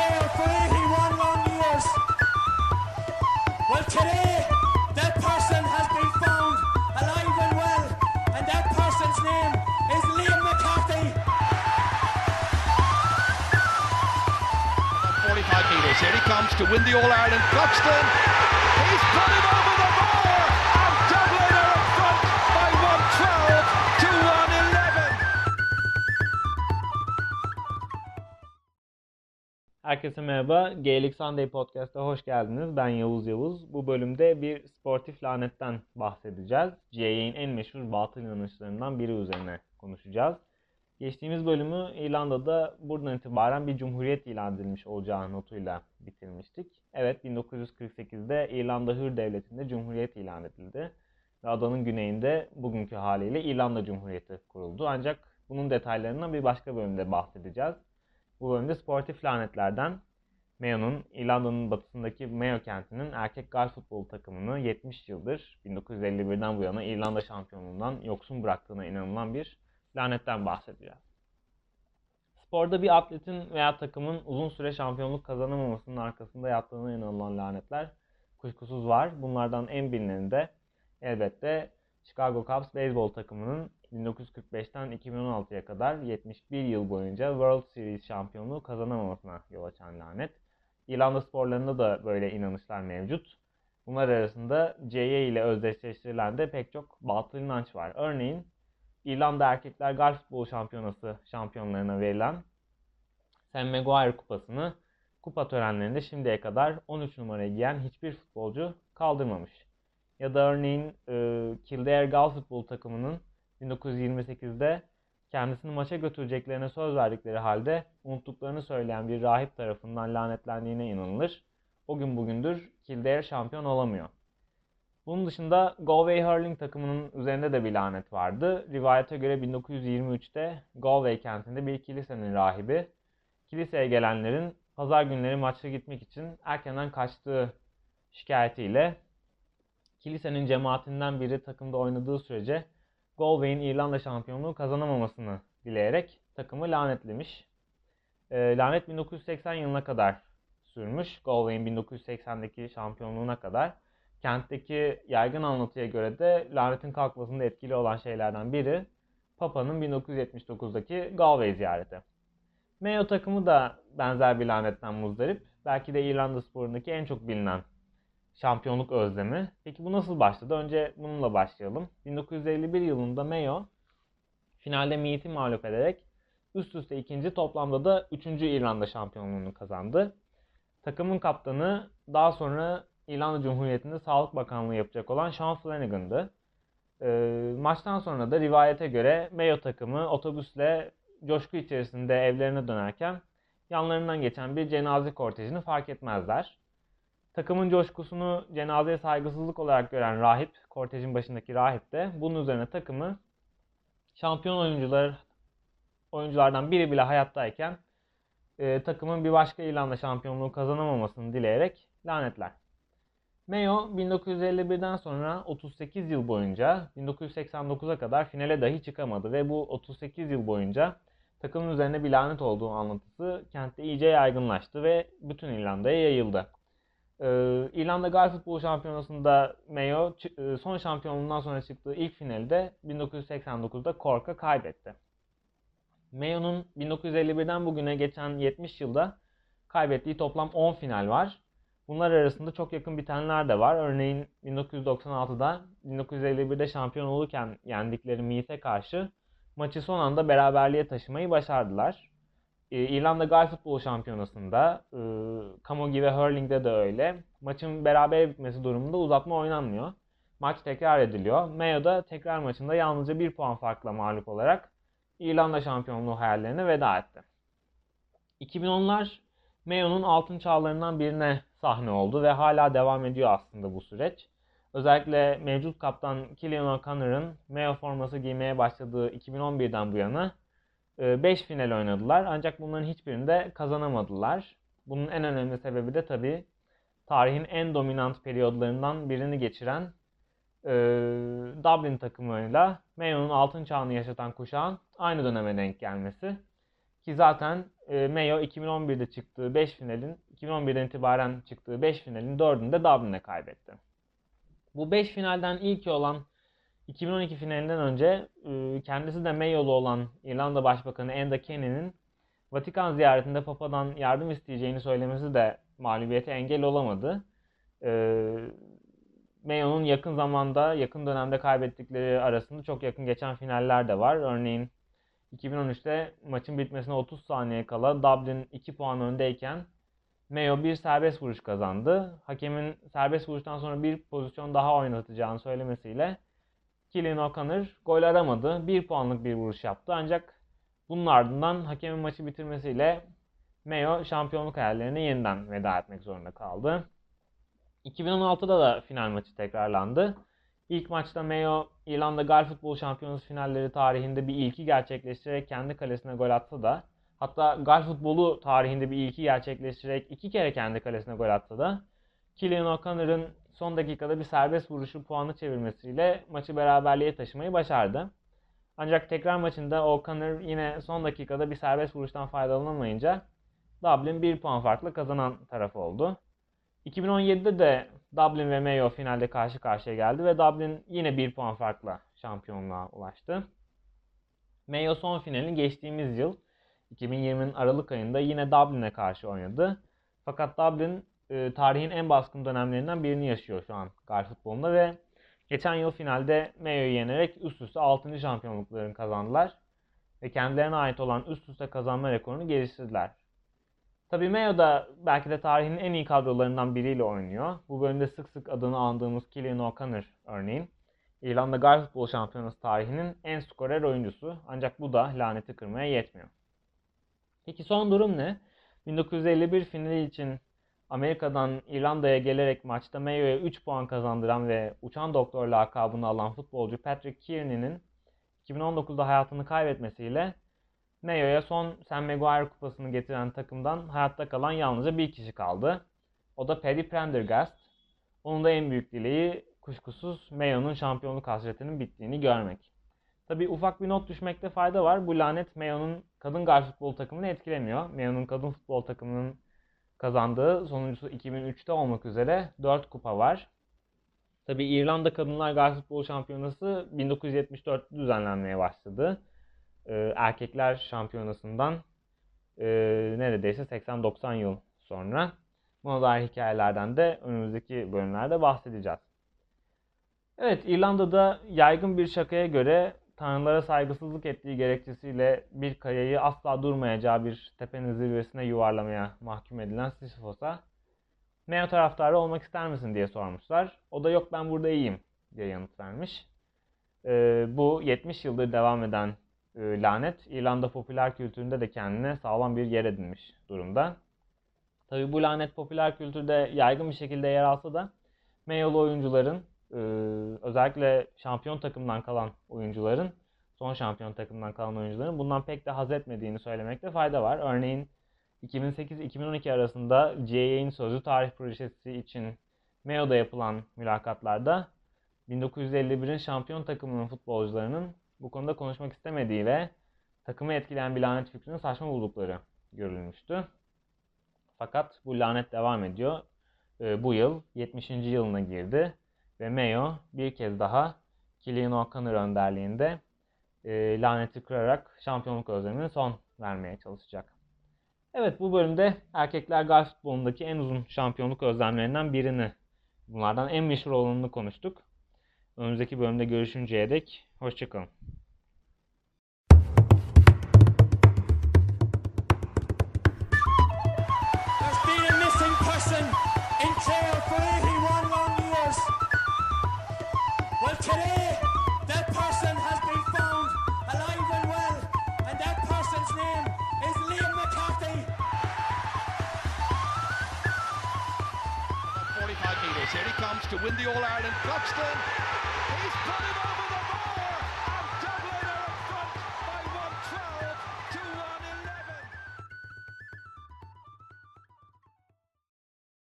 sail for 81 long years. Well, today, that person has been found alive and well, and that person's name is Liam McCarthy. About 45 metres. Here he comes to win the All Ireland. Cluxton. He's put it over Herkese merhaba. Gaelic Sunday Podcast'a hoş geldiniz. Ben Yavuz Yavuz. Bu bölümde bir sportif lanetten bahsedeceğiz. GAA'nin en meşhur batıl inanışlarından biri üzerine konuşacağız. Geçtiğimiz bölümü İrlanda'da buradan itibaren bir cumhuriyet ilan edilmiş olacağı notuyla bitirmiştik. Evet 1948'de İrlanda Hür Devleti'nde cumhuriyet ilan edildi. Ve adanın güneyinde bugünkü haliyle İrlanda Cumhuriyeti kuruldu. Ancak bunun detaylarından bir başka bölümde bahsedeceğiz. Bu bölümde sportif lanetlerden Mayo'nun İrlanda'nın batısındaki Mayo kentinin erkek golf futbol takımını 70 yıldır 1951'den bu yana İrlanda şampiyonluğundan yoksun bıraktığına inanılan bir lanetten bahsedeceğiz. Sporda bir atletin veya takımın uzun süre şampiyonluk kazanamamasının arkasında yattığına inanılan lanetler kuşkusuz var. Bunlardan en bilineni de elbette Chicago Cubs beyzbol takımının 1945'ten 2016'ya kadar 71 yıl boyunca World Series şampiyonluğu kazanamamasına yol açan lanet. İrlanda sporlarında da böyle inanışlar mevcut. Bunlar arasında CY ile özdeşleştirilen de pek çok batıl inanç var. Örneğin İrlanda Erkekler Golf Futbol Şampiyonası şampiyonlarına verilen Sam Maguire kupasını kupa törenlerinde şimdiye kadar 13 numarayı giyen hiçbir futbolcu kaldırmamış. Ya da örneğin e, Kildare Golf Futbol takımının 1928'de kendisini maça götüreceklerine söz verdikleri halde unuttuklarını söyleyen bir rahip tarafından lanetlendiğine inanılır. O gün bugündür Kildare şampiyon olamıyor. Bunun dışında Galway Hurling takımının üzerinde de bir lanet vardı. Rivayete göre 1923'te Galway kentinde bir kilisenin rahibi, kiliseye gelenlerin pazar günleri maçta gitmek için erkenden kaçtığı şikayetiyle kilisenin cemaatinden biri takımda oynadığı sürece Galway'in İrlanda şampiyonluğu kazanamamasını dileyerek takımı lanetlemiş. E, lanet 1980 yılına kadar sürmüş. Galway'in 1980'deki şampiyonluğuna kadar. Kentteki yaygın anlatıya göre de lanetin kalkmasında etkili olan şeylerden biri Papa'nın 1979'daki Galway ziyareti. Mayo takımı da benzer bir lanetten muzdarip. Belki de İrlanda sporundaki en çok bilinen şampiyonluk özlemi. Peki bu nasıl başladı? Önce bununla başlayalım. 1951 yılında Mayo finalde Meath'i mağlup ederek üst üste ikinci toplamda da üçüncü İrlanda şampiyonluğunu kazandı. Takımın kaptanı daha sonra İrlanda Cumhuriyeti'nde Sağlık Bakanlığı yapacak olan Sean Flanagan'dı. Ee, maçtan sonra da rivayete göre Mayo takımı otobüsle coşku içerisinde evlerine dönerken yanlarından geçen bir cenaze kortejini fark etmezler. Takımın coşkusunu cenazeye saygısızlık olarak gören rahip, kortejin başındaki rahip de bunun üzerine takımı şampiyon oyuncular oyunculardan biri bile hayattayken e, takımın bir başka İrlanda şampiyonluğu kazanamamasını dileyerek lanetler. Mayo 1951'den sonra 38 yıl boyunca 1989'a kadar finale dahi çıkamadı ve bu 38 yıl boyunca takımın üzerine bir lanet olduğu anlatısı kentte iyice yaygınlaştı ve bütün İrlanda'ya yayıldı. Ee, İrlanda Golf Futbol Şampiyonası'nda Mayo e, son şampiyonluğundan sonra çıktığı ilk finalde 1989'da Cork'a kaybetti. Mayo'nun 1951'den bugüne geçen 70 yılda kaybettiği toplam 10 final var. Bunlar arasında çok yakın bitenler de var. Örneğin 1996'da 1951'de şampiyon olurken yendikleri Meath'e karşı maçı son anda beraberliğe taşımayı başardılar. Ee, İrlanda Golf Futbol Şampiyonası'nda, e, Camogie ve Hurling'de de öyle. Maçın beraber bitmesi durumunda uzatma oynanmıyor. Maç tekrar ediliyor. Mayo'da tekrar maçında yalnızca bir puan farkla mağlup olarak İrlanda şampiyonluğu hayallerine veda etti. 2010'lar Mayo'nun altın çağlarından birine sahne oldu ve hala devam ediyor aslında bu süreç. Özellikle mevcut kaptan Killian O'Connor'ın Mayo forması giymeye başladığı 2011'den bu yana 5 final oynadılar ancak bunların hiçbirinde kazanamadılar. Bunun en önemli sebebi de tabii tarihin en dominant periyodlarından birini geçiren e, Dublin takımıyla Mayo'nun altın çağını yaşatan kuşağın aynı döneme denk gelmesi. Ki zaten e, Mayo 2011'de çıktığı 5 finalin 2011'den itibaren çıktığı 5 finalin 4'ünü de Dublin'de kaybetti. Bu 5 finalden ilki olan 2012 finalinden önce e, kendisi de Mayo'lu olan İrlanda Başbakanı Enda Kenny'nin Vatikan ziyaretinde Papa'dan yardım isteyeceğini söylemesi de mağlubiyete engel olamadı. E, Mayo'nun yakın zamanda, yakın dönemde kaybettikleri arasında çok yakın geçen finaller de var. Örneğin 2013'te maçın bitmesine 30 saniye kala Dublin 2 puan öndeyken Mayo bir serbest vuruş kazandı. Hakemin serbest vuruştan sonra bir pozisyon daha oynatacağını söylemesiyle Killian O'Connor gol aramadı. Bir puanlık bir vuruş yaptı. Ancak bunun ardından hakemin maçı bitirmesiyle Mayo şampiyonluk hayallerine yeniden veda etmek zorunda kaldı. 2016'da da final maçı tekrarlandı. İlk maçta Mayo İrlanda Gal Futbol Şampiyonası finalleri tarihinde bir ilki gerçekleştirerek kendi kalesine gol atsa da hatta Gal futbolu tarihinde bir ilki gerçekleştirerek iki kere kendi kalesine gol atsa da Killian O'Connor'ın son dakikada bir serbest vuruşu puanı çevirmesiyle maçı beraberliğe taşımayı başardı. Ancak tekrar maçında O'Connor yine son dakikada bir serbest vuruştan faydalanamayınca Dublin bir puan farklı kazanan taraf oldu. 2017'de de Dublin ve Mayo finalde karşı karşıya geldi ve Dublin yine bir puan farkla şampiyonluğa ulaştı. Mayo son finalini geçtiğimiz yıl 2020'nin Aralık ayında yine Dublin'e karşı oynadı. Fakat Dublin e, tarihin en baskın dönemlerinden birini yaşıyor şu an gal futbolunda ve geçen yıl finalde Mayo'yu yenerek üst üste 6. şampiyonluklarını kazandılar ve kendilerine ait olan üst üste kazanma rekorunu geliştirdiler. Tabii Mayo da belki de tarihin en iyi kadrolarından biriyle oynuyor. Bu bölümde sık sık adını andığımız Killian O'Connor örneğin. İrlanda Gal Futbol Şampiyonası tarihinin en skorer oyuncusu. Ancak bu da laneti kırmaya yetmiyor. Peki son durum ne? 1951 finali için Amerika'dan İrlanda'ya gelerek maçta Mayo'ya 3 puan kazandıran ve uçan doktor lakabını alan futbolcu Patrick Kearney'nin 2019'da hayatını kaybetmesiyle Mayo'ya son Sam Maguire kupasını getiren takımdan hayatta kalan yalnızca bir kişi kaldı. O da Paddy Prendergast. Onun da en büyük dileği kuşkusuz Mayo'nun şampiyonluk hasretinin bittiğini görmek. Tabi ufak bir not düşmekte fayda var. Bu lanet Mayo'nun kadın gar futbol takımını etkilemiyor. Mayo'nun kadın futbol takımının kazandığı sonuncusu 2003'te olmak üzere 4 kupa var. Tabi İrlanda Kadınlar Gar Futbol Şampiyonası 1974'te düzenlenmeye başladı. Ee, erkekler şampiyonasından e, neredeyse 80-90 yıl sonra. Buna dair hikayelerden de önümüzdeki bölümlerde bahsedeceğiz. Evet, İrlanda'da yaygın bir şakaya göre tanrılara saygısızlık ettiği gerekçesiyle bir kayayı asla durmayacağı bir tepenin zirvesine yuvarlamaya mahkum edilen Sisyphos'a Mayo taraftarı olmak ister misin diye sormuşlar. O da yok ben burada iyiyim diye yanıt vermiş. Ee, bu 70 yıldır devam eden e, lanet İrlanda popüler kültüründe de kendine sağlam bir yer edinmiş durumda. Tabi bu lanet popüler kültürde yaygın bir şekilde yer alsa da Mayolu oyuncuların e, özellikle şampiyon takımdan kalan oyuncuların son şampiyon takımdan kalan oyuncuların bundan pek de haz etmediğini söylemekte fayda var. Örneğin 2008-2012 arasında GAA'nin sözlü tarih projesi için Mayo'da yapılan mülakatlarda 1951'in şampiyon takımının futbolcularının bu konuda konuşmak istemediği ve takımı etkileyen bir lanet fikrini saçma buldukları görülmüştü. Fakat bu lanet devam ediyor. Ee, bu yıl 70. yılına girdi ve Mayo bir kez daha Killian O'Connor önderliğinde e, laneti kırarak şampiyonluk özlemine son vermeye çalışacak. Evet bu bölümde erkekler golf futbolundaki en uzun şampiyonluk özlemlerinden birini, bunlardan en meşhur olanını konuştuk. Önümüzdeki bölümde görüşünceye dek hoşçakalın. About 45 metres. Here he comes to win the All Ireland. Cluxton. He's put it over the.